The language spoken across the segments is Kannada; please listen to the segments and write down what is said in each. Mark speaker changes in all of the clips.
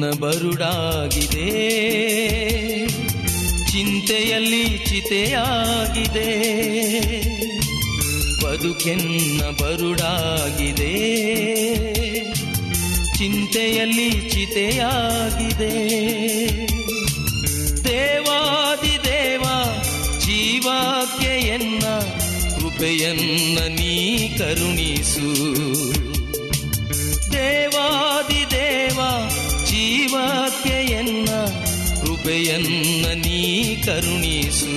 Speaker 1: ಬದುಕೆನ್ನ ಬರುಡಾಗಿದೆ. ಚಿಂತೆಯಲ್ಲಿ ಚಿತೆಯಾಗಿದೆ. ಬದುಕೆನ್ನ ಬರುಡಾಗಿದೆ. ಚಿಂತೆಯಲ್ಲಿ ಚಿತೆಯಾಗಿದೆ. ದೇವಾದಿ ದೇವ ಜೀವಾಕ್ಕೆ ಎನ್ನ ಕೃಪೆಯನ್ನ ನೀ ಕರುಣಿಸು. ಜೀವಕ್ಕೆ ಎನ್ನ ಕೃಪೆಯನ್ನ ನೀ ಕರುಣಿಸು.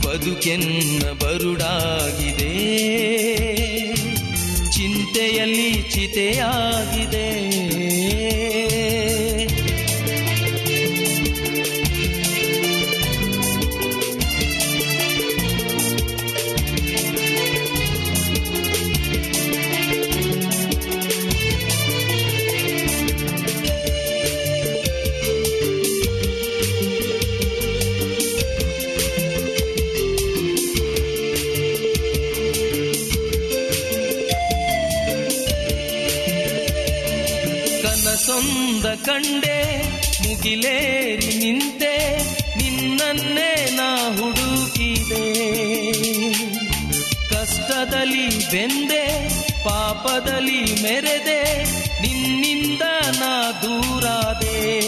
Speaker 1: ಬದುಕೆನ್ನ ಬರುಡಾಗಿದೆ ಚಿಂತೆಯಲ್ಲಿ ಚಿತೆಯಾಗಿದೆ. ಕಂಡೆ, ಮುಗಿಲೇರಿ ನಿಂತೆ, ನಿನ್ನನ್ನೇ ನಾ ಹುಡುಕಿದೆ. ಕಷ್ಟದಲ್ಲಿ ಬೆಂದೆ, ಪಾಪದಲ್ಲಿ ಮೆರೆದೆ, ನಿನ್ನಿಂದ ನಾ ದೂರಾದೆ.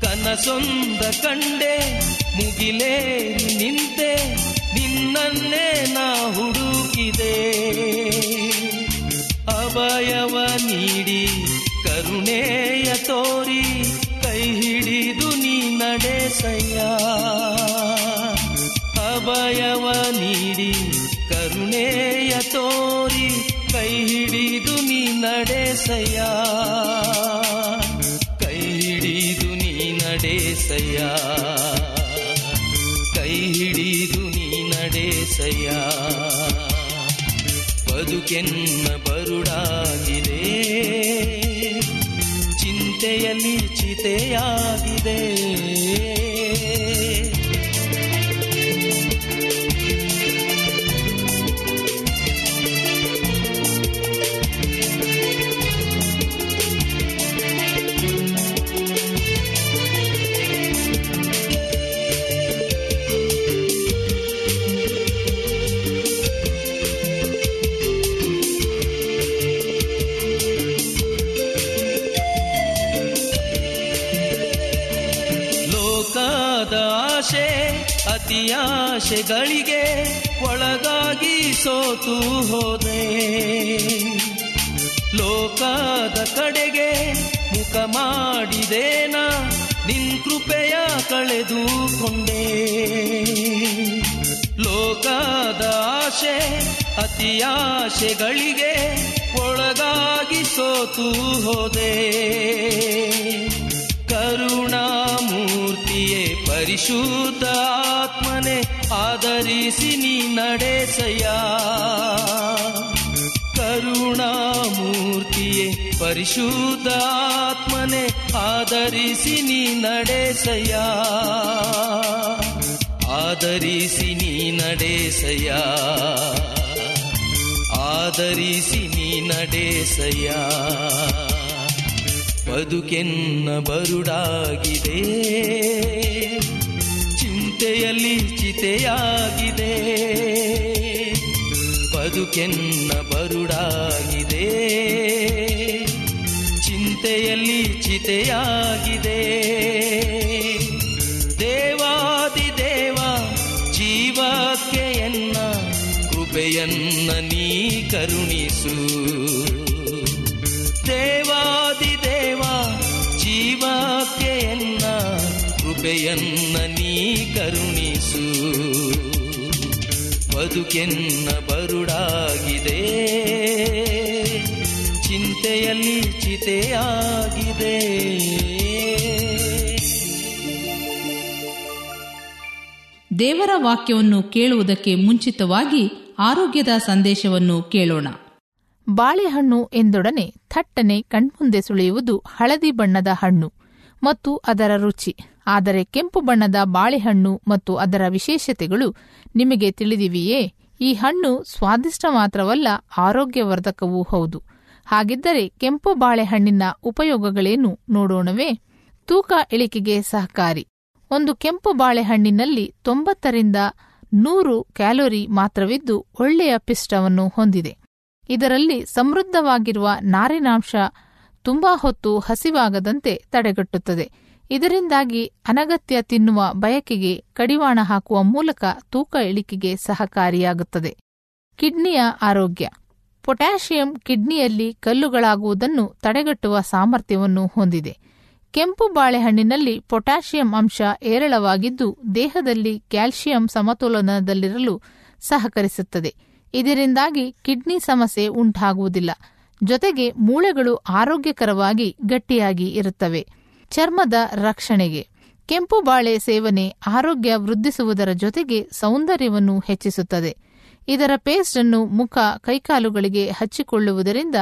Speaker 1: ಕನಸೊಂದ ಕಂಡೆ, ಮುಗಿಲೇರಿ ನಿಂತೆ, ನಿನ್ನನ್ನೇ ನಾ ಹುಡುಕಿದೆ. ಅಭಯವ ನಡೆಸಯ್ಯ ಕೈ ಹಿಡಿದು ನೀ ನಡೆಸಯ್ಯ ಕೈ ಹಿಡಿದು ನೀ ನಡೆಸಯ್ಯ ಬದುಕೆನ್ನ ಬರುಡಾಗಿದೆ. ಚಿಂತೆಯಲ್ಲಿ ಚಿತೆಯಾಗಿದೆ. ಲೋಕದ ಅತಿ ಆಶೆಗಳಿಗೆ ಒಳಗಾಗಿ ಸೋತು ಹೋದೆ. ಲೋಕದ ಕಡೆಗೆ ಮುಖ ಮಾಡಿದೇನ, ನಿನ್ ಕೃಪೆಯ ಕಳೆದುಕೊಂಡೆ. ಲೋಕದ ಆಶೆ ಅತಿಯಾಶೆಗಳಿಗೆ ಒಳಗಾಗಿ ಸೋತು ಹೋದೆ. ಕರುಣಾಮಯನೇ ಪರಿಶುದ್ಧ ಆತ್ಮನೆ ಆಧರಿಸಿ ನೀ ನಡೆಸಯ ಕರುಣಾಮೂರ್ತಿಯೇ ಪರಿಶುದ್ಧ ಆತ್ಮನೆ ಆಧರಿಸಿ ನೀ ನಡೆಸಯ ಆಧರಿಸಿ ನೀ ನಡೆಸಯ ಆಧರಿಸಿ ನೀ ನಡೆಸಯ್ಯ ಬದುಕೆನ್ನ ಬರುಡಾಗಿದೆ. ಚಿಂತೆಯಲ್ಲಿ ಚಿತೆಯಾಗಿದೆ. ಬದುಕೆನ್ನ ಬರುಡಾಗಿದೆ. ಚಿಂತೆಯಲ್ಲಿ ಚಿತೆಯಾಗಿದೆ. ದೇವಾದಿ ದೇವ, ಜೀವಕ್ಕೆ ಎನ್ನ ಕೃಪೆಯನ್ನ ನೀ ಕರುಣಿಸು ಬದುಕೆನ್ನ ಬರುಡಾಗಿದೆ. ಚಿಂತೆಯಲ್ಲಿ ಚಿತೆಯಾಗಿದೆ.
Speaker 2: ದೇವರ ವಾಕ್ಯವನ್ನು ಕೇಳುವುದಕ್ಕೆ ಮುಂಚಿತವಾಗಿ ಆರೋಗ್ಯದ ಸಂದೇಶವನ್ನು ಕೇಳೋಣ.
Speaker 3: ಬಾಳೆಹಣ್ಣು ಎಂದೊಡನೆ ಥಟ್ಟನೆ ಕಣ್ಮುಂದೆ ಸುಳಿಯುವುದು ಹಳದಿ ಬಣ್ಣದ ಹಣ್ಣು. ಮತ್ತು ಅದರ ರುಚಿ. ಆದರೆ ಕೆಂಪು ಬಣ್ಣದ ಬಾಳೆಹಣ್ಣು ಮತ್ತು ಅದರ ವಿಶೇಷತೆಗಳು ನಿಮಗೆ ತಿಳಿದಿವೆಯೇ? ಈ ಹಣ್ಣು ಸ್ವಾದಿಷ್ಟ ಮಾತ್ರವಲ್ಲ, ಆರೋಗ್ಯವರ್ಧಕವೂ ಹೌದು. ಹಾಗಿದ್ದರೆ ಕೆಂಪು ಬಾಳೆಹಣ್ಣಿನ ಉಪಯೋಗಗಳೇನು ನೋಡೋಣವೇ? ತೂಕ ಇಳಿಕೆಗೆ ಸಹಕಾರಿ. ಒಂದು ಕೆಂಪು ಬಾಳೆಹಣ್ಣಿನಲ್ಲಿ ತೊಂಬತ್ತರಿಂದ ನೂರು ಕ್ಯಾಲೋರಿ ಮಾತ್ರವಿದ್ದು ಒಳ್ಳೆಯ ಪಿಷ್ಟವನ್ನು ಹೊಂದಿದೆ. ಇದರಲ್ಲಿ ಸಮೃದ್ಧವಾಗಿರುವ ನಾರಿನಾಂಶ ತುಂಬಾ ಹೊತ್ತು ಹಸಿವಾಗದಂತೆ ತಡೆಗಟ್ಟುತ್ತದೆ. ಇದರಿಂದಾಗಿ ಅನಗತ್ಯ ತಿನ್ನುವ ಬಯಕೆಗೆ ಕಡಿವಾಣ ಹಾಕುವ ಮೂಲಕ ತೂಕ ಇಳಿಕೆಗೆ ಸಹಕಾರಿಯಾಗುತ್ತದೆ. ಕಿಡ್ನಿಯ ಆರೋಗ್ಯ. ಪೊಟ್ಯಾಷಿಯಂ ಕಿಡ್ನಿಯಲ್ಲಿ ಕಲ್ಲುಗಳಾಗುವುದನ್ನು ತಡೆಗಟ್ಟುವ ಸಾಮರ್ಥ್ಯವನ್ನು ಹೊಂದಿದೆ. ಕೆಂಪು ಬಾಳೆಹಣ್ಣಿನಲ್ಲಿ ಪೊಟ್ಯಾಷಿಯಂ ಅಂಶ ಏರಳವಾಗಿದ್ದು ದೇಹದಲ್ಲಿ ಕ್ಯಾಲ್ಸಿಯಂ ಸಮತೋಲನದಲ್ಲಿರಲು ಸಹಕರಿಸುತ್ತದೆ. ಇದರಿಂದಾಗಿ ಕಿಡ್ನಿ ಸಮಸ್ಯೆ ಉಂಟಾಗುವುದಿಲ್ಲ. ಜೊತೆಗೆ ಮೂಳೆಗಳು ಆರೋಗ್ಯಕರವಾಗಿ ಗಟ್ಟಿಯಾಗಿ ಇರುತ್ತವೆ. ಚರ್ಮದ ರಕ್ಷಣೆಗೆ. ಕೆಂಪು ಬಾಳೆ ಸೇವನೆ ಆರೋಗ್ಯ ವೃದ್ಧಿಸುವುದರ ಜೊತೆಗೆ ಸೌಂದರ್ಯವನ್ನು ಹೆಚ್ಚಿಸುತ್ತದೆ. ಇದರ ಪೇಸ್ಟ್ ಅನ್ನು ಮುಖ, ಕೈಕಾಲುಗಳಿಗೆ ಹಚ್ಚಿಕೊಳ್ಳುವುದರಿಂದ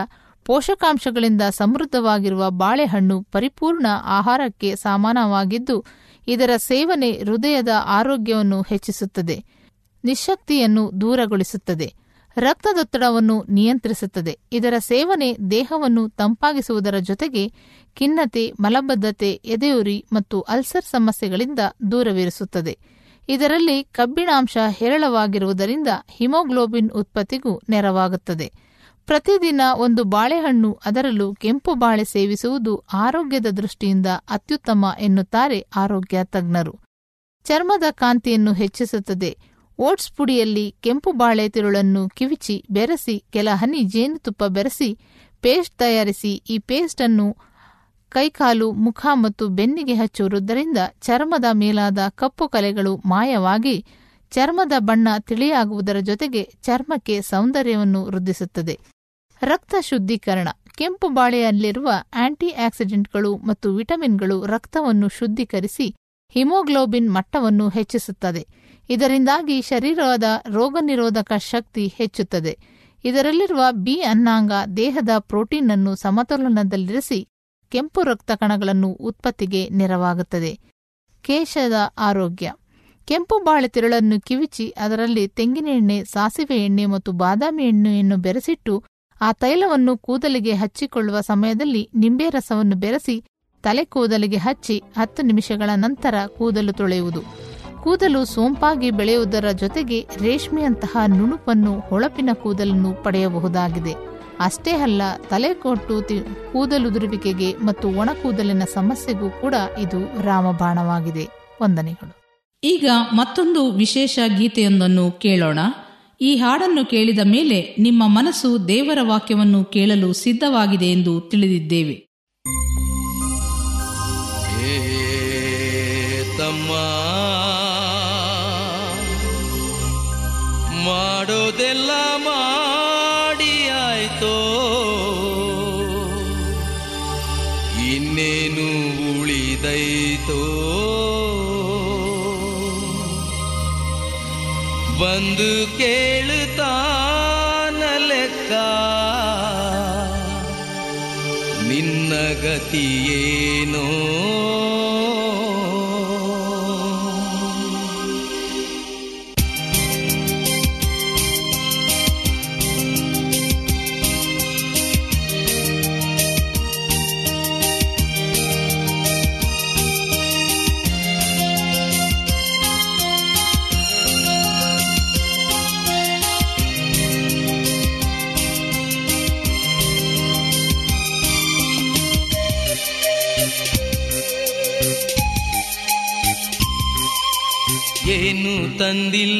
Speaker 3: ಪೋಷಕಾಂಶಗಳಿಂದ ಸಮೃದ್ಧವಾಗಿರುವ ಬಾಳೆಹಣ್ಣು ಪರಿಪೂರ್ಣ ಆಹಾರಕ್ಕೆ ಸಮಾನವಾಗಿದ್ದು, ಇದರ ಸೇವನೆ ಹೃದಯದ ಆರೋಗ್ಯವನ್ನು ಹೆಚ್ಚಿಸುತ್ತದೆ. ನಿಶಕ್ತಿಯನ್ನು ದೂರಗೊಳಿಸುತ್ತದೆ. ರಕ್ತದೊತ್ತಡವನ್ನು ನಿಯಂತ್ರಿಸುತ್ತದೆ. ಇದರ ಸೇವನೆ ದೇಹವನ್ನು ತಂಪಾಗಿಸುವುದರ ಜೊತೆಗೆ ಖಿನ್ನತೆ, ಮಲಬದ್ಧತೆ, ಎದೆಯುರಿ ಮತ್ತು ಅಲ್ಸರ್ ಸಮಸ್ಯೆಗಳಿಂದ ದೂರವಿರಿಸುತ್ತದೆ. ಇದರಲ್ಲಿ ಕಬ್ಬಿಣಾಂಶ ಹೇರಳವಾಗಿರುವುದರಿಂದ ಹಿಮೋಗ್ಲೋಬಿನ್ ಉತ್ಪತ್ತಿಗೂ ನೆರವಾಗುತ್ತದೆ. ಪ್ರತಿದಿನ ಒಂದು ಬಾಳೆಹಣ್ಣು ಅದರಲ್ಲೂ ಕೆಂಪು ಬಾಳೆ ಸೇವಿಸುವುದು ಆರೋಗ್ಯದ ದೃಷ್ಟಿಯಿಂದ ಅತ್ಯುತ್ತಮ ಎನ್ನುತ್ತಾರೆ ಆರೋಗ್ಯ ತಜ್ಞರು. ಚರ್ಮದ ಕಾಂತಿಯನ್ನು ಹೆಚ್ಚಿಸುತ್ತದೆ. ಓಟ್ಸ್ ಪುಡಿಯಲ್ಲಿ ಕೆಂಪು ಬಾಳೆ ತಿರುಳನ್ನು ಕಿವಿಚಿ ಬೆರೆಸಿ ಕೆಲ ಹನಿ ಜೇನುತುಪ್ಪ ಬೆರೆಸಿ ಪೇಸ್ಟ್ ತಯಾರಿಸಿ ಈ ಪೇಸ್ಟ್ ಅನ್ನು ಕೈಕಾಲು, ಮುಖ ಮತ್ತು ಬೆನ್ನಿಗೆ ಹಚ್ಚುವುದರಿಂದ ಚರ್ಮದ ಮೇಲಾದ ಕಪ್ಪು ಕಲೆಗಳು ಮಾಯವಾಗಿ ಚರ್ಮದ ಬಣ್ಣ ತಿಳಿಯಾಗುವುದರ ಜೊತೆಗೆ ಚರ್ಮಕ್ಕೆ ಸೌಂದರ್ಯವನ್ನು ವೃದ್ಧಿಸುತ್ತದೆ. ರಕ್ತ ಶುದ್ಧೀಕರಣ. ಕೆಂಪು ಬಾಳೆಯಲ್ಲಿರುವ ಆಂಟಿ ಆಕ್ಸಿಡೆಂಟ್ಗಳು ಮತ್ತು ವಿಟಮಿನ್ಗಳು ರಕ್ತವನ್ನು ಶುದ್ಧೀಕರಿಸಿ ಹಿಮೋಗ್ಲೋಬಿನ್ ಮಟ್ಟವನ್ನು ಹೆಚ್ಚಿಸುತ್ತದೆ. ಇದರಿಂದಾಗಿ ಶರೀರದ ರೋಗನಿರೋಧಕ ಶಕ್ತಿ ಹೆಚ್ಚುತ್ತದೆ. ಇದರಲ್ಲಿರುವ ಬಿ ಅನ್ನಾಂಗ ದೇಹದ ಪ್ರೋಟೀನ್ ಅನ್ನು ಸಮತೋಲನದಲ್ಲಿರಿಸಿ ಕೆಂಪು ರಕ್ತ ಕಣಗಳನ್ನು ಉತ್ಪತ್ತಿಗೆ ನೆರವಾಗುತ್ತದೆ. ಕೇಶದ ಆರೋಗ್ಯ. ಕೆಂಪು ಬಾಳೆ ತಿರುಳನ್ನು ಕಿವಿಚಿ ಅದರಲ್ಲಿ ತೆಂಗಿನ ಎಣ್ಣೆ, ಸಾಸಿವೆ ಎಣ್ಣೆ ಮತ್ತು ಬಾದಾಮಿ ಎಣ್ಣೆಯನ್ನು ಬೆರೆಸಿಟ್ಟು ಆ ತೈಲವನ್ನು ಕೂದಲಿಗೆ ಹಚ್ಚಿಕೊಳ್ಳುವ ಸಮಯದಲ್ಲಿ ನಿಂಬೆ ರಸವನ್ನು ಬೆರೆಸಿ ತಲೆ ಕೂದಲಿಗೆ ಹಚ್ಚಿ ಹತ್ತು ನಿಮಿಷಗಳ ನಂತರ ಕೂದಲು ತೊಳೆಯುವುದು. ಕೂದಲು ಸೋಂಪಾಗಿ ಬೆಳೆಯುವುದರ ಜೊತೆಗೆ ರೇಷ್ಮೆಯಂತಹ ನುಣುಪನ್ನು ಹೊಳಪಿನ ಕೂದಲನ್ನು ಪಡೆಯಬಹುದಾಗಿದೆ. ಅಷ್ಟೇ ಅಲ್ಲ ತಲೆ ಕೊಟ್ಟು ತಿ- ಕೂದಲುದುರುವಿಕೆಗೆ ಮತ್ತು ಒಣ ಕೂದಲಿನ ಸಮಸ್ಯೆಗೂ ಕೂಡ ಇದು ರಾಮಬಾಣವಾಗಿದೆ. ವಂದನೆಗಳು.
Speaker 2: ಈಗ ಮತ್ತೊಂದು ವಿಶೇಷ ಗೀತೆಯೊಂದನ್ನು ಕೇಳೋಣ. ಈ ಹಾಡನ್ನು ಕೇಳಿದ ಮೇಲೆ ನಿಮ್ಮ ಮನಸ್ಸು ದೇವರ ವಾಕ್ಯವನ್ನು ಕೇಳಲು ಸಿದ್ಧವಾಗಿದೆ ಎಂದು ತಿಳಿದಿದ್ದೇವೆ.
Speaker 1: ಏ ತಮ್ಮ ಮಾಡೋದೆಲ್ಲ ಮಾಡಿ ಆಯ್ತೋ? ಇನ್ನೇನು ಉಳಿದೈತೋ? ಬಂದು ಕೇಳುತ್ತಾನ ಲೆಕ್ಕ. ನಿನ್ನ ಗತಿಯೇನೋ ಏನು ತಂದಿಲ್ಲ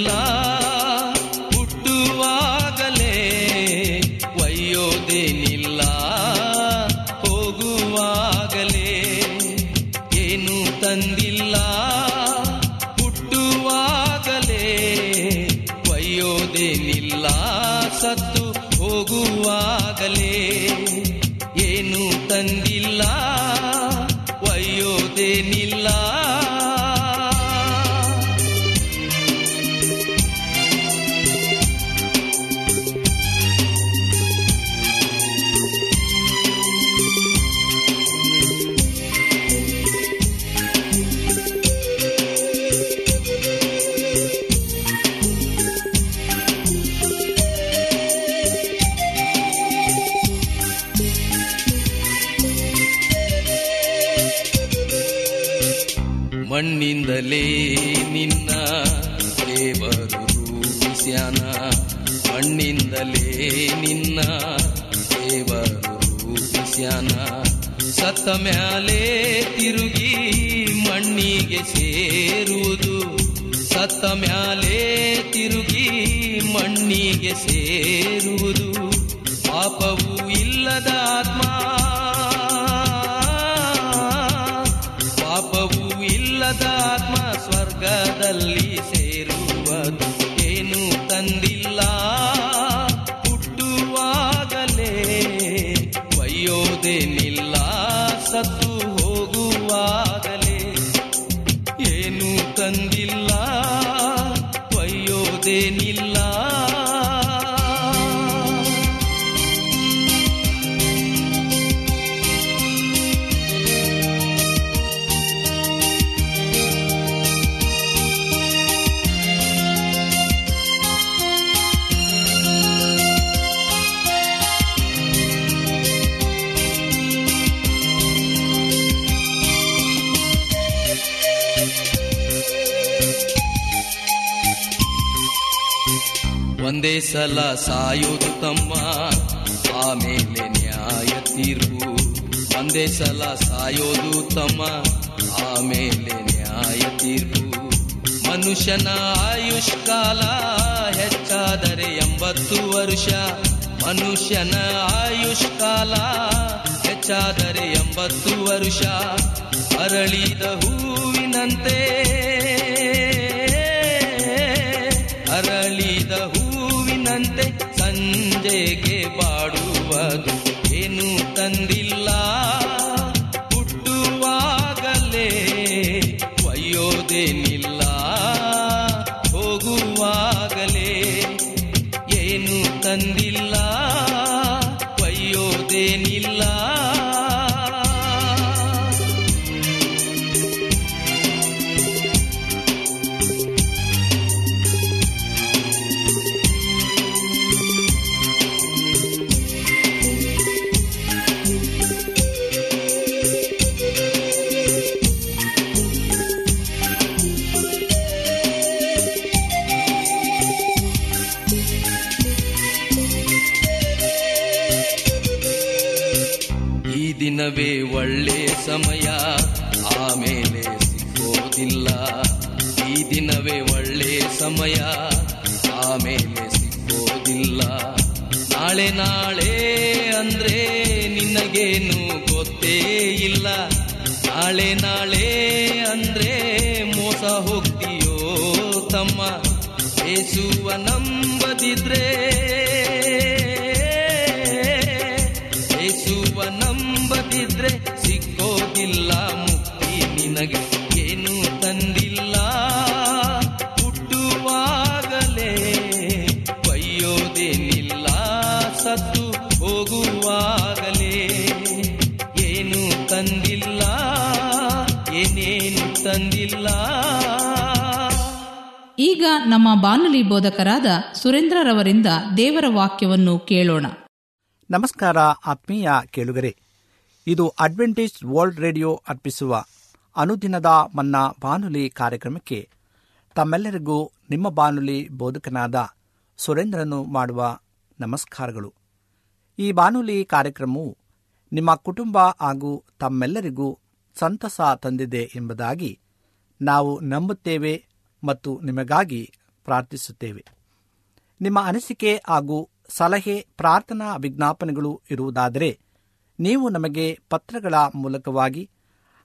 Speaker 1: ನಿನ್ನ ದೇವರು ರೂಪಿಸ್ಯಾನ ಸತ್ತ ಮ್ಯಾಲೆ ತಿರುಗಿ ಮಣ್ಣಿಗೆ ಸೇರುವುದು. ಸತ್ತ ಮ್ಯಾಲೆ ತಿರುಗಿ ಮಣ್ಣಿಗೆ ಸೇರುವುದು. ಪಾಪವು ಸಲ ಸಾಯೋದು ತಮ್ಮ. ಆಮೇಲೆ ನ್ಯಾಯ ತೀರ್ಪು. ಒಂದೇ ಸಲ ಸಾಯೋದು ತಮ್ಮ. ಆಮೇಲೆ ನ್ಯಾಯ ತೀರ್ಪು. ಮನುಷ್ಯನ ಆಯುಷ್ಕಾಲ ಹೆಚ್ಚಾದರೆ ಎಂಬತ್ತು ವರ್ಷ. ಮನುಷ್ಯನ ಆಯುಷ್ಕಾಲ ಹೆಚ್ಚಾದರೆ ಎಂಬತ್ತು ವರ್ಷ. ಅರಳಿದ ಹೂವಿನಂತೆ ಸಂಜೆಗೆ ಬಾಡುವುದು. ಸಿಕ್ಕೋದಿಲ್ಲ ಈ ದಿನವೇ ಒಳ್ಳೆ ಸಮಯ. ಆಮೇಲೆ ಸಿಗೋದಿಲ್ಲ ನಾಳೆ ನಾಳೆ ಅಂದ್ರೆ ನಿನಗೇನು ಗೊತ್ತೇ ಇಲ್ಲ. ನಾಳೆ ನಾಳೆ ಅಂದ್ರೆ ಮೋಸ ಹೋಗ್ತೀಯೋ ತಮ್ಮ. ಏಸುವ ನಂಬದಿದ್ರೆ
Speaker 2: ನಮ್ಮ ಬಾನುಲಿ ಬೋಧಕರಾದ ಸುರೇಂದ್ರರವರಿಂದ ದೇವರ ವಾಕ್ಯವನ್ನು ಕೇಳೋಣ.
Speaker 4: ನಮಸ್ಕಾರ ಆತ್ಮೀಯ ಕೇಳುಗರೆ. ಇದು ಅಡ್ವೆಂಟೇಜ್ ವರ್ಲ್ಡ್ ರೇಡಿಯೋ ಅರ್ಪಿಸುವ ಅನುದಿನದ ಮನ್ನಾ ಬಾನುಲಿ ಕಾರ್ಯಕ್ರಮಕ್ಕೆ ತಮ್ಮೆಲ್ಲರಿಗೂ ನಿಮ್ಮ ಬಾನುಲಿ ಬೋಧಕನಾದ ಸುರೇಂದ್ರನು ಮಾಡುವ ನಮಸ್ಕಾರಗಳು. ಈ ಬಾನುಲಿ ಕಾರ್ಯಕ್ರಮವು ನಿಮ್ಮ ಕುಟುಂಬ ಹಾಗೂ ತಮ್ಮೆಲ್ಲರಿಗೂ ಸಂತಸ ತಂದಿದೆ ಎಂಬುದಾಗಿ ನಾವು ನಂಬುತ್ತೇವೆ. ಮತ್ತು ನಿಮಗಾಗಿ ಪ್ರಾರ್ಥಿಸುತ್ತೇವೆ. ನಿಮ್ಮ ಅನಿಸಿಕೆ ಹಾಗೂ ಸಲಹೆ, ಪ್ರಾರ್ಥನಾ ವಿಜ್ಞಾಪನೆಗಳು ಇರುವುದಾದರೆ ನೀವು ನಮಗೆ ಪತ್ರಗಳ ಮೂಲಕವಾಗಿ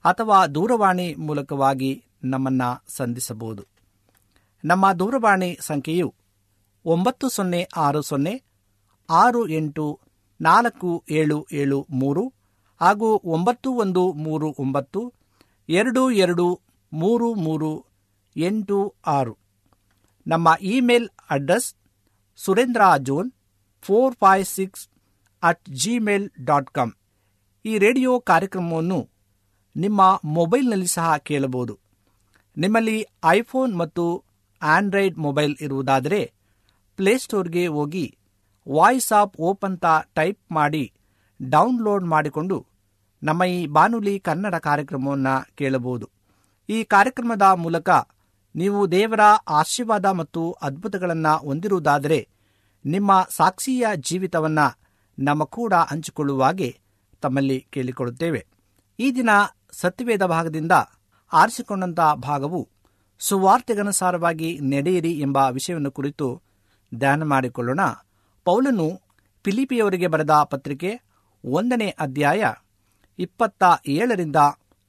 Speaker 4: ಅಥವಾ ದೂರವಾಣಿ ಮೂಲಕವಾಗಿ ನಮ್ಮನ್ನು ಸಂಧಿಸಬಹುದು. ನಮ್ಮ ದೂರವಾಣಿ ಸಂಖ್ಯೆಯು ಒಂಬತ್ತು ಸೊನ್ನೆ ಆರು ಸೊನ್ನೆ ಆರು ಎಂಟು ನಾಲ್ಕು ಏಳು ಏಳು ಮೂರು ಹಾಗೂ ಒಂಬತ್ತು ಒಂದು ಮೂರು ಒಂಬತ್ತು ಎರಡು ಎರಡು ಮೂರು ಮೂರು ಎಂಟು ಆರು. ನಮ್ಮ email address Surendra John four five six at Gmail dot com. ಈ ರೇಡಿಯೋ ಕಾರ್ಯಕ್ರಮವನ್ನು ನಿಮ್ಮ ಮೊಬೈಲ್ನಲ್ಲಿ ಸಹ ಕೇಳಬಹುದು. ನಿಮ್ಮಲ್ಲಿ ಐಫೋನ್ ಮತ್ತು ಆಂಡ್ರಾಯ್ಡ್ ಮೊಬೈಲ್ ಇರುವುದಾದರೆ ಪ್ಲೇಸ್ಟೋರ್ಗೆ ಹೋಗಿ ವಾಯ್ಸ್ ಆಫ್ ಓಪ್ ಅಂತ ಟೈಪ್ ಮಾಡಿ ಡೌನ್ಲೋಡ್ ಮಾಡಿಕೊಂಡು ನಮ್ಮ ಈ ಬಾನುಲಿ ಕನ್ನಡ ಕಾರ್ಯಕ್ರಮವನ್ನು ಕೇಳಬಹುದು. ಈ ಕಾರ್ಯಕ್ರಮದ ಮೂಲಕ ನೀವು ದೇವರ ಆಶೀರ್ವಾದ ಮತ್ತು ಅದ್ಭುತಗಳನ್ನು ಹೊಂದಿರುವುದಾದರೆ ನಿಮ್ಮ ಸಾಕ್ಷಿಯ ಜೀವಿತವನ್ನು ನಮ್ಮ ಕೂಡ ಹಂಚಿಕೊಳ್ಳುವಾಗೆ ತಮ್ಮಲ್ಲಿ ಕೇಳಿಕೊಳ್ಳುತ್ತೇವೆ. ಈ ದಿನ ಸತ್ಯವೇದ ಭಾಗದಿಂದ ಆರಿಸಿಕೊಂಡಂಥ ಭಾಗವು ಸುವಾರ್ತೆಗನುಸಾರವಾಗಿ ನಡೆಯಿರಿ ಎಂಬ ವಿಷಯವನ್ನು ಕುರಿತು ಧ್ಯಾನ ಮಾಡಿಕೊಳ್ಳೋಣ. ಪೌಲನು ಫಿಲಿಪಿಯವರಿಗೆ ಬರೆದ ಪತ್ರಿಕೆ ಒಂದನೇ ಅಧ್ಯಾಯ ಇಪ್ಪತ್ತ ಏಳರಿಂದ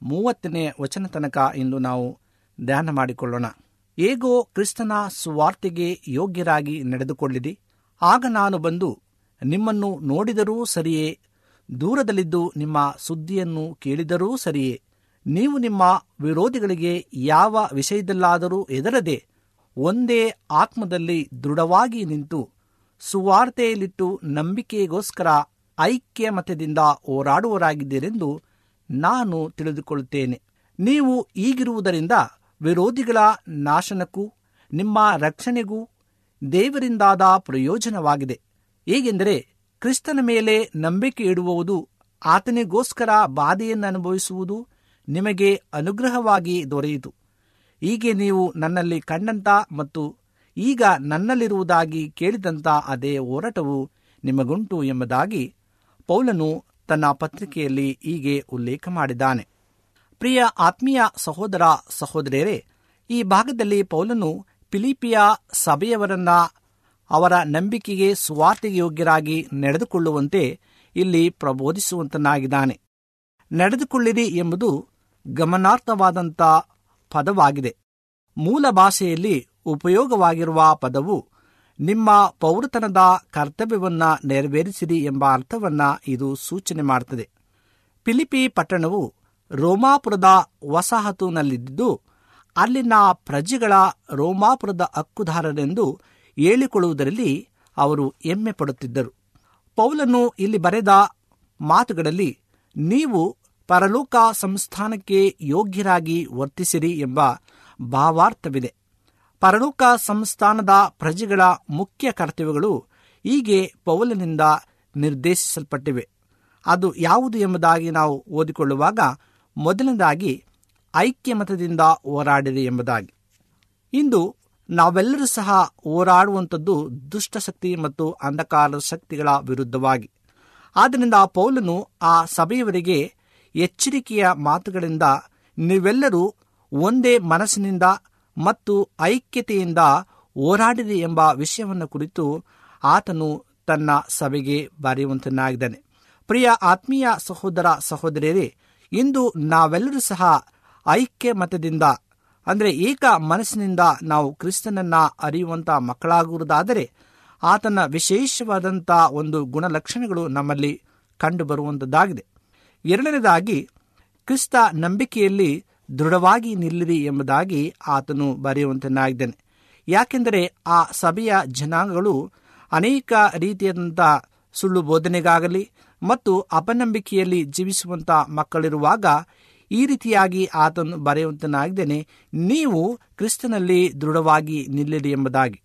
Speaker 4: ಮೂವತ್ತನೇ ವಚನ ತನಕ ಎಂದು ನಾವು ಧ್ಯಾನ ಮಾಡಿಕೊಳ್ಳೋಣ. ಹೇಗೋ ಕ್ರಿಸ್ತನ ಸುವಾರ್ತೆಗೆ ಯೋಗ್ಯರಾಗಿ ನಡೆದುಕೊಳ್ಳಿರಿ. ಆಗ ನಾನು ಬಂದು ನಿಮ್ಮನ್ನು ನೋಡಿದರೂ ಸರಿಯೇ? ದೂರದಲ್ಲಿದ್ದು ನಿಮ್ಮ ಸುದ್ದಿಯನ್ನು ಕೇಳಿದರೂ ಸರಿಯೇ? ನೀವು ನಿಮ್ಮ ವಿರೋಧಿಗಳಿಗೆ ಯಾವ ವಿಷಯದಲ್ಲಾದರೂ ಎದರದೆ ಒಂದೇ ಆತ್ಮದಲ್ಲಿ ದೃಢವಾಗಿ ನಿಂತು ಸುವಾರ್ತೆಯಲ್ಲಿಟ್ಟು ನಂಬಿಕೆಗೋಸ್ಕರ ಐಕ್ಯ ಮತದಿಂದ ಹೋರಾಡುವರಾಗಿದ್ದೀರೆಂದು ನಾನು ತಿಳಿದುಕೊಳ್ಳುತ್ತೇನೆ. ನೀವು ಈಗಿರುವುದರಿಂದ ವಿರೋಧಿಗಳ ನಾಶನಕ್ಕೂ, ನಿಮ್ಮ ರಕ್ಷಣೆಗೂ ದೇವರಿಂದಾದ ಪ್ರಯೋಜನವಾಗಿದೆ. ಹೇಗೆಂದರೆ ಕ್ರಿಸ್ತನ ಮೇಲೆ ನಂಬಿಕೆ ಇಡುವುದು ಆತನಿಗೋಸ್ಕರ ಬಾಧೆಯನ್ನು ಅನುಭವಿಸುವುದು ನಿಮಗೆ ಅನುಗ್ರಹವಾಗಿ ದೊರೆಯಿತು. ಹೀಗೆ ನೀವು ನನ್ನಲ್ಲಿ ಕಂಡಂತ ಮತ್ತು ಈಗ ನನ್ನಲ್ಲಿರುವುದಾಗಿ ಕೇಳಿದಂಥ ಅದೇ ಹೋರಾಟವು ನಿಮಗುಂಟು ಎಂಬುದಾಗಿ ಪೌಲನು ತನ್ನ ಪತ್ರಿಕೆಯಲ್ಲಿ ಹೀಗೆ ಉಲ್ಲೇಖ ಮಾಡಿದ್ದಾನೆ. ಪ್ರಿಯ ಆತ್ಮೀಯ ಸಹೋದರ ಸಹೋದರಿಯರೇ, ಈ ಭಾಗದಲ್ಲಿ ಪೌಲನು ಫಿಲಿಪಿಯ ಸಭೆಯವರನ್ನ ಅವರ ನಂಬಿಕೆಗೆ ಸುವಾರ್ತೆಗೆ ಯೋಗ್ಯರಾಗಿ ನಡೆದುಕೊಳ್ಳುವಂತೆ ಇಲ್ಲಿ ಪ್ರಬೋಧಿಸುವಂತನಾಗಿದ್ದಾನೆ. ನಡೆದುಕೊಳ್ಳಿರಿ ಎಂಬುದು ಗಮನಾರ್ಥವಾದಂಥ ಪದವಾಗಿದೆ. ಮೂಲ ಭಾಷೆಯಲ್ಲಿ ಉಪಯೋಗವಾಗಿರುವ ಪದವು ನಿಮ್ಮ ಪೌರತನದ ಕರ್ತವ್ಯವನ್ನ ನೆರವೇರಿಸಿರಿ ಎಂಬ ಅರ್ಥವನ್ನ ಇದು ಸೂಚನೆ ಮಾಡುತ್ತದೆ ಫಿಲಿಪಿ ಪಟ್ಟಣವು ರೋಮಾಪುರದ ವಸಾಹತುನಲ್ಲಿದ್ದು, ಅಲ್ಲಿನ ಪ್ರಜೆಗಳ ರೋಮಾಪುರದ ಹಕ್ಕುದಾರರೆಂದು ಹೇಳಿಕೊಳ್ಳುವುದರಲ್ಲಿ ಅವರು ಹೆಮ್ಮೆ ಪಡುತ್ತಿದ್ದರು. ಪೌಲನು ಇಲ್ಲಿ ಬರೆದ ಮಾತುಗಳಲ್ಲಿ, ನೀವು ಪರಲೋಕ ಸಂಸ್ಥಾನಕ್ಕೆ ಯೋಗ್ಯರಾಗಿ ವರ್ತಿಸಿರಿ ಎಂಬ ಭಾವಾರ್ಥವಿದೆ. ಪರಲೋಕ ಸಂಸ್ಥಾನದ ಪ್ರಜೆಗಳ ಮುಖ್ಯ ಕರ್ತವ್ಯಗಳು ಹೀಗೆ ಪೌಲನಿಂದ ನಿರ್ದೇಶಿಸಲ್ಪಟ್ಟಿವೆ. ಅದು ಯಾವುದು ಎಂಬುದಾಗಿ ನಾವು ಓದಿಕೊಳ್ಳುವಾಗ ಮೊದಲನೇದಾಗಿ ಐಕ್ಯಮತದಿಂದ ಹೋರಾಡಿರಿ ಎಂಬುದಾಗಿ. ಇಂದು ನಾವೆಲ್ಲರೂ ಸಹ ಹೋರಾಡುವಂಥದ್ದು ದುಷ್ಟಶಕ್ತಿ ಮತ್ತು ಅಂಧಕಾರ ಶಕ್ತಿಗಳ ವಿರುದ್ಧವಾಗಿ. ಆದ್ದರಿಂದ ಪೌಲನು ಆ ಸಭೆಯವರಿಗೆ ಎಚ್ಚರಿಕೆಯ ಮಾತುಗಳಿಂದ ನೀವೆಲ್ಲರೂ ಒಂದೇ ಮನಸ್ಸಿನಿಂದ ಮತ್ತು ಐಕ್ಯತೆಯಿಂದ ಹೋರಾಡಿರಿ ಎಂಬ ವಿಷಯವನ್ನು ಕುರಿತು ಆತನು ತನ್ನ ಸಭೆಗೆ ಬರೆಯುವಂತನಾಗಿದ್ದಾನೆ. ಪ್ರಿಯ ಆತ್ಮೀಯ ಸಹೋದರ ಸಹೋದರಿಯರೇ ಇಂದು ನಾವೆಲ್ಲರೂ ಸಹ ಐಕ್ಯ ಮತದಿಂದ ಅಂದರೆ ಏಕ ಮನಸ್ಸಿನಿಂದ ನಾವು ಕ್ರಿಸ್ತನನ್ನ ಅರಿಯುವಂತ ಮಕ್ಕಳಾಗುವುದಾದರೆ ಆತನ ವಿಶೇಷವಾದಂಥ ಒಂದು ಗುಣಲಕ್ಷಣಗಳು ನಮ್ಮಲ್ಲಿ ಕಂಡುಬರುವಂಥದ್ದಾಗಿದೆ ಎರಡನೇದಾಗಿ, ಕ್ರಿಸ್ತ ನಂಬಿಕೆಯಲ್ಲಿ ದೃಢವಾಗಿ ನಿಲ್ಲಿರಿ ಎಂಬುದಾಗಿ ಆತನು ಬರೆಯುವಂತನಾಗಿದ್ದಾನೆ. ಯಾಕೆಂದರೆ ಆ ಸಭೆಯ ಜನಾಂಗಗಳು ಅನೇಕ ರೀತಿಯಾದಂಥ ಸುಳ್ಳು ಬೋಧನೆಗಾಗಲಿ ಮತ್ತು ಅಪನಂಬಿಕೆಯಲ್ಲಿ ಜೀವಿಸುವಂಥ ಮಕ್ಕಳಿರುವಾಗ ಈ ರೀತಿಯಾಗಿ ಆತನು ಬರೆಯುವಂತನಾಗಿದ್ದೇನೆ, ನೀವು ಕ್ರಿಸ್ತನಲ್ಲಿ ದೃಢವಾಗಿ ನಿಲ್ಲಿರಿ ಎಂಬುದಾಗಿ.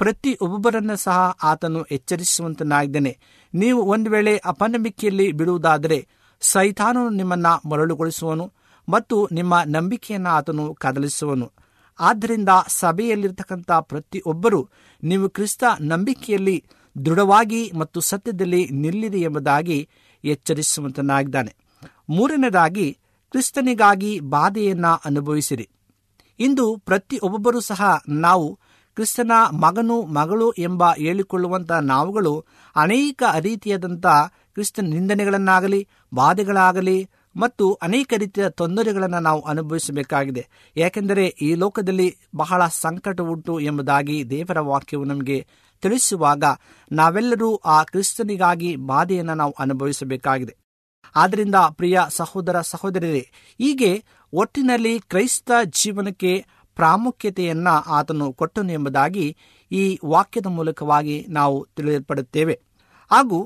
Speaker 4: ಪ್ರತಿ ಒಬ್ಬೊಬ್ಬರನ್ನ ಸಹ ಆತನು ಎಚ್ಚರಿಸುವಂತನಾಗಿದ್ದೇನೆ. ನೀವು ಒಂದು ವೇಳೆ ಅಪನಂಬಿಕೆಯಲ್ಲಿ ಬಿಡುವುದಾದರೆ ಸೈತಾನನು ನಿಮ್ಮನ್ನ ಮರಳುಗೊಳಿಸುವನು ಮತ್ತು ನಿಮ್ಮ ನಂಬಿಕೆಯನ್ನು ಆತನು ಕದಲಿಸುವನು. ಆದ್ದರಿಂದ ಸಭೆಯಲ್ಲಿರತಕ್ಕಂಥ ಪ್ರತಿಯೊಬ್ಬರು ನೀವು ಕ್ರಿಸ್ತ ನಂಬಿಕೆಯಲ್ಲಿ ದೃಢವಾಗಿ ಮತ್ತು ಸತ್ಯದಲ್ಲಿ ನಿಲ್ಲಿದೆ ಎಂಬುದಾಗಿ ಎಚ್ಚರಿಸುವಂತನಾಗಿದ್ದಾನೆ. ಮೂರನೇದಾಗಿ, ಕ್ರಿಸ್ತನಿಗಾಗಿ ಬಾಧೆಯನ್ನು ಅನುಭವಿಸಿರಿ. ಇಂದು ಪ್ರತಿಯೊಬ್ಬೊಬ್ಬರೂ ಸಹ ನಾವು ಕ್ರಿಸ್ತನ ಮಗನು ಮಗಳು ಎಂಬ ಹೇಳಿಕೊಳ್ಳುವಂಥ ನಾವುಗಳು ಅನೇಕ ರೀತಿಯಾದಂಥ ಕ್ರಿಸ್ತನ ನಿಂದನೆಗಳನ್ನಾಗಲಿ, ಬಾಧೆಗಳಾಗಲಿ ಮತ್ತು ಅನೇಕ ರೀತಿಯ ತೊಂದರೆಗಳನ್ನು ನಾವು ಅನುಭವಿಸಬೇಕಾಗಿದೆ. ಯಾಕೆಂದರೆ ಈ ಲೋಕದಲ್ಲಿ ಬಹಳ ಸಂಕಟ ಉಂಟು ಎಂಬುದಾಗಿ ದೇವರ ವಾಕ್ಯವು ನಮಗೆ ತಿಳಿಸುವಾಗ ನಾವೆಲ್ಲರೂ ಆ ಕ್ರಿಸ್ತನಿಗಾಗಿ ಬಾಧೆಯನ್ನು ನಾವು ಅನುಭವಿಸಬೇಕಾಗಿದೆ. ಆದ್ದರಿಂದ ಪ್ರಿಯ ಸಹೋದರ ಸಹೋದರರೇ ಹೀಗೆ ಒಟ್ಟಿನಲ್ಲಿ ಕ್ರೈಸ್ತ ಜೀವನಕ್ಕೆ ಪ್ರಾಮುಖ್ಯತೆಯನ್ನು ಆತನು ಕೊಟ್ಟನು ಎಂಬುದಾಗಿ ಈ ವಾಕ್ಯದ ಮೂಲಕವಾಗಿ ನಾವು ತಿಳಿಯಲ್ಪಡುತ್ತೇವೆ. ಹಾಗೂ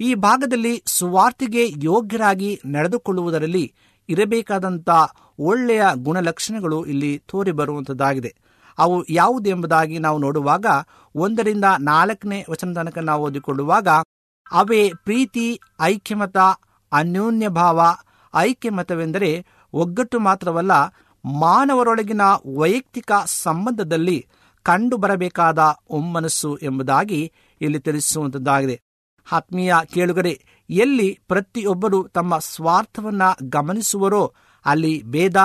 Speaker 4: ಈ ಭಾಗದಲ್ಲಿ ಸುವಾರ್ತಿಗೆ ಯೋಗ್ಯರಾಗಿ ನಡೆದುಕೊಳ್ಳುವುದರಲ್ಲಿ ಇರಬೇಕಾದಂಥ ಒಳ್ಳೆಯ ಗುಣಲಕ್ಷಣಗಳು ಇಲ್ಲಿ ತೋರಿ ಬರುವಂಥದ್ದಾಗಿದೆ ಅವು ಯಾವುದೆಂಬುದಾಗಿ ನಾವು ನೋಡುವಾಗ ಒಂದರಿಂದ ನಾಲ್ಕನೇ ವಚನ ತನಕ ನಾವು ಓದಿಕೊಳ್ಳುವಾಗ, ಅವೇ ಪ್ರೀತಿ, ಐಕ್ಯಮತ, ಅನ್ಯೋನ್ಯ ಭಾವ. ಐಕ್ಯಮತವೆಂದರೆ ಒಗ್ಗಟ್ಟು ಮಾತ್ರವಲ್ಲ, ಮಾನವರೊಳಗಿನ ವೈಯಕ್ತಿಕ ಸಂಬಂಧದಲ್ಲಿ ಕಂಡು ಬರಬೇಕಾದ ಒಮ್ಮನಸ್ಸು ಎಂಬುದಾಗಿ ಇಲ್ಲಿ ತಿಳಿಸುವಂತದ್ದಾಗಿದೆ ಆತ್ಮೀಯ ಕೇಳುಗರೆ, ಎಲ್ಲಿ ಪ್ರತಿಯೊಬ್ಬರು ತಮ್ಮ ಸ್ವಾರ್ಥವನ್ನ ಗಮನಿಸುವರೋ ಅಲ್ಲಿ ಭೇದ,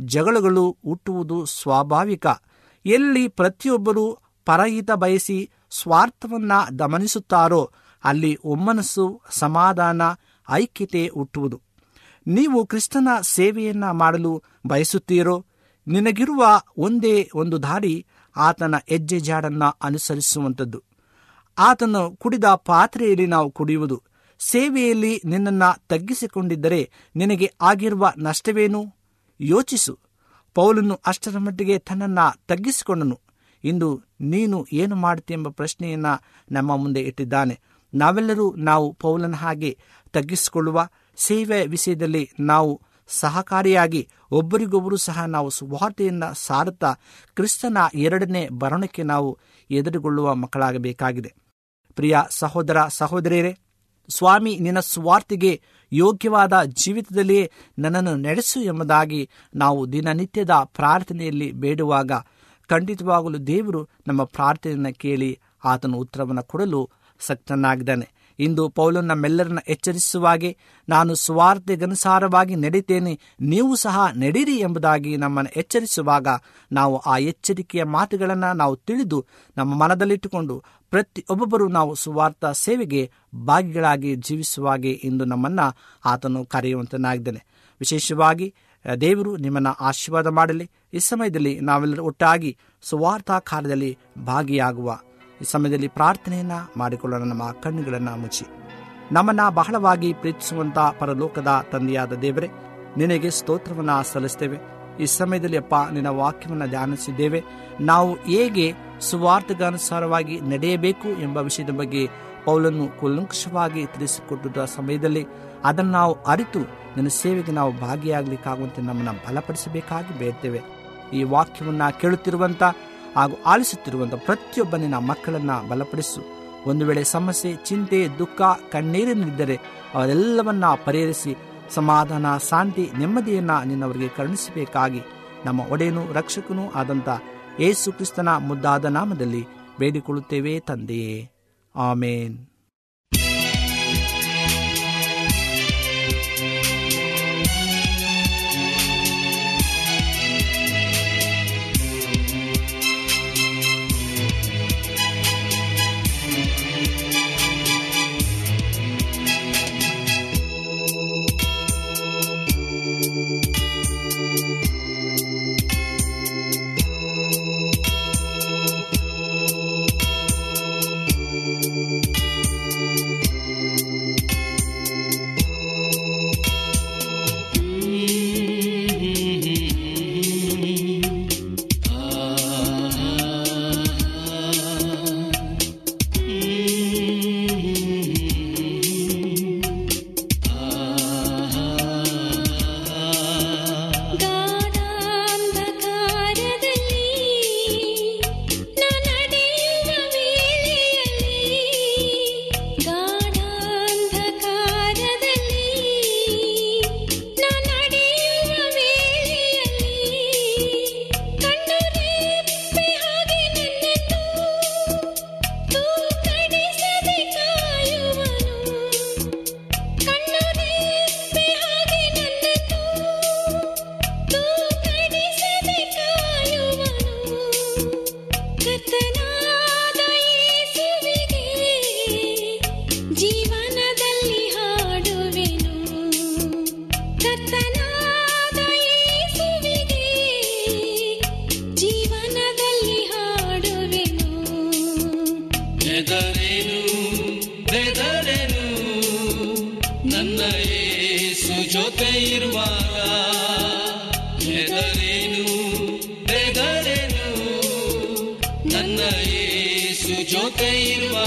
Speaker 4: ಜಗಳಗಳು ಹುಟ್ಟುವುದು ಸ್ವಾಭಾವಿಕ. ಎಲ್ಲಿ ಪ್ರತಿಯೊಬ್ಬರೂ ಪರಹಿತ ಬಯಸಿ ಸ್ವಾರ್ಥವನ್ನ ಗಮನಿಸುತ್ತಾರೋ ಅಲ್ಲಿ ಒಮ್ಮನಸ್ಸು ಸಮಾಧಾನ, ಐಕ್ಯತೆ ಹುಟ್ಟುವುದು. ನೀವು ಕ್ರಿಸ್ತನ ಸೇವೆಯನ್ನ ಮಾಡಲು ಬಯಸುತ್ತೀರೋ? ನಿನಗಿರುವ ಒಂದೇ ಒಂದು ದಾರಿ ಆತನ ಹೆಜ್ಜೆ ಜಾಡನ್ನ ಅನುಸರಿಸುವಂಥದ್ದು. ಆತನು ಕುಡಿದ ಪಾತ್ರೆಯಲ್ಲಿ ನಾವು ಕುಡಿಯುವುದು. ಸೇವೆಯಲ್ಲಿ ನಿನ್ನನ್ನು ತಗ್ಗಿಸಿಕೊಂಡಿದ್ದರೆ ನಿನಗೆ ಆಗಿರುವ ನಷ್ಟವೇನು? ಯೋಚಿಸು. ಪೌಲನು ಅಷ್ಟರ ಮಟ್ಟಿಗೆ ತನ್ನನ್ನ ತಗ್ಗಿಸಿಕೊಂಡನು. ಇಂದು ನೀನು ಏನು ಮಾಡುತ್ತೆ ಎಂಬ ಪ್ರಶ್ನೆಯನ್ನ ನಮ್ಮ ಮುಂದೆ ಇಟ್ಟಿದ್ದಾನೆ. ನಾವೆಲ್ಲರೂ ನಾವು ಪೌಲನ ಹಾಗೆ ತಗ್ಗಿಸಿಕೊಳ್ಳುವ ಸೇವೆಯ ವಿಷಯದಲ್ಲಿ ನಾವು ಸಹಕಾರಿಯಾಗಿ ಒಬ್ಬರಿಗೊಬ್ಬರು ಸಹ ನಾವು ಸುವಾರ್ತೆಯನ್ನ ಸಾರುತ್ತಾ ಕ್ರಿಸ್ತನ ಎರಡನೇ ಬರಣಕ್ಕೆ ನಾವು ಎದುರುಗೊಳ್ಳುವ ಮಕ್ಕಳಾಗಬೇಕಾಗಿದೆ. ಪ್ರಿಯ ಸಹೋದರ ಸಹೋದರಿಯರೇ, ಸ್ವಾಮಿ ನಿನ್ನ ಸ್ವಾರ್ಥಿಗೆ ಯೋಗ್ಯವಾದ ಜೀವಿತದಲ್ಲಿಯೇ ನನ್ನನ್ನು ನಡೆಸು ಎಂಬುದಾಗಿ ನಾವು ದಿನನಿತ್ಯದ ಪ್ರಾರ್ಥನೆಯಲ್ಲಿ ಬೇಡುವಾಗ ಖಂಡಿತವಾಗಲು ದೇವರು ನಮ್ಮ ಪ್ರಾರ್ಥನೆಯನ್ನು ಕೇಳಿ ಆತನು ಉತ್ತರವನ್ನು ಕೊಡಲು ಸಕ್ತನಾಗಿದ್ದಾನೆ. ಇಂದು ಪೌಲನ್ ನಮ್ಮೆಲ್ಲರನ್ನ ಎಚ್ಚರಿಸುವಾಗೆ ನಾನು ಸ್ವಾರ್ಥಗನುಸಾರವಾಗಿ ನಡೀತೇನೆ, ನೀವು ಸಹ ನಡೀರಿ ಎಂಬುದಾಗಿ ನಮ್ಮನ್ನು ಎಚ್ಚರಿಸುವಾಗ ನಾವು ಆ ಎಚ್ಚರಿಕೆಯ ಮಾತುಗಳನ್ನು ನಾವು ತಿಳಿದು ನಮ್ಮ ಮನದಲ್ಲಿಟ್ಟುಕೊಂಡು ಪ್ರತಿಯೊಬ್ಬೊಬ್ಬರು ನಾವು ಸುವಾರ್ಥ ಸೇವೆಗೆ ಭಾಗಿಗಳಾಗಿ ಜೀವಿಸುವಾಗೆ ಇಂದು ನಮ್ಮನ್ನ ಆತನು ಕರೆಯುವಂತನಾಗಿದ್ದಾನೆ. ವಿಶೇಷವಾಗಿ ದೇವರು ನಿಮ್ಮನ್ನು ಆಶೀರ್ವಾದ ಮಾಡಲಿ. ಈ ಸಮಯದಲ್ಲಿ ನಾವೆಲ್ಲರೂ ಒಟ್ಟಾಗಿ ಸುವಾರ್ಥ ಕಾರ್ಯದಲ್ಲಿ ಭಾಗಿಯಾಗುವ ಈ ಸಮಯದಲ್ಲಿ ಪ್ರಾರ್ಥನೆಯನ್ನ ಮಾಡಿಕೊಳ್ಳೋಣ, ನಮ್ಮ ಕಣ್ಣುಗಳನ್ನು ಮುಚ್ಚಿ. ನಮ್ಮನ್ನ ಬಹಳವಾಗಿ ಪ್ರೀತಿಸುವಂತ ಪರಲೋಕದ ತಂದೆಯಾದ ದೇವರೇ, ನಿನಗೆ ಸ್ತೋತ್ರವನ್ನ ಸಲ್ಲಿಸ್ತೇವೆ. ಈ ಸಮಯದಲ್ಲಿ ಅಪ್ಪ, ನಿನ್ನ ವಾಕ್ಯವನ್ನು ಧ್ಯಾನಿಸಿದ್ದೇವೆ. ನಾವು ಹೇಗೆ ಸುವಾರ್ಥಗಾನುಸಾರವಾಗಿ ನಡೆಯಬೇಕು ಎಂಬ ವಿಷಯದ ಬಗ್ಗೆ ಪೌಲನ್ನು ಕುಲಂಕುಷವಾಗಿ ತಿಳಿಸಿಕೊಟ್ಟಿದ್ದ ಸಮಯದಲ್ಲಿ ಅದನ್ನು ನಾವು ಅರಿತು ನಿನ್ನ ಸೇವೆಗೆ ನಾವು ಭಾಗಿಯಾಗಲಿಕ್ಕಾಗುವಂತೆ ನಮ್ಮನ್ನು ಬಲಪಡಿಸಬೇಕಾಗಿ ಬೇಡ್ತೇವೆ. ಈ ವಾಕ್ಯವನ್ನು ಕೇಳುತ್ತಿರುವಂತ ಹಾಗೂ ಆಲಿಸುತ್ತಿರುವಂಥ ಪ್ರತಿಯೊಬ್ಬ ನಿನ್ನ ಮಕ್ಕಳನ್ನ ಬಲಪಡಿಸು. ಒಂದು ವೇಳೆ ಸಮಸ್ಯೆ, ಚಿಂತೆ, ದುಃಖ, ಕಣ್ಣೀರಿನಲ್ಲಿದ್ದರೆ ಅವರೆಲ್ಲವನ್ನ ಪರಿಹರಿಸಿ, ಸಮಾಧಾನ, ಶಾಂತಿ, ನೆಮ್ಮದಿಯನ್ನ ನಿನ್ನವರಿಗೆ ಕರುಣಿಸಬೇಕಾಗಿ. ನಮ್ಮ ಒಡೆಯನು ರಕ್ಷಕನೂ ಆದಂತ ಏಸು ಕ್ರಿಸ್ತನ ಮುದ್ದಾದ ನಾಮದಲ್ಲಿ ಬೇಡಿಕೊಳ್ಳುತ್ತೇವೆ ತಂದೆಯೇ. ಆಮೇನ್.
Speaker 5: na yesu jo te irwa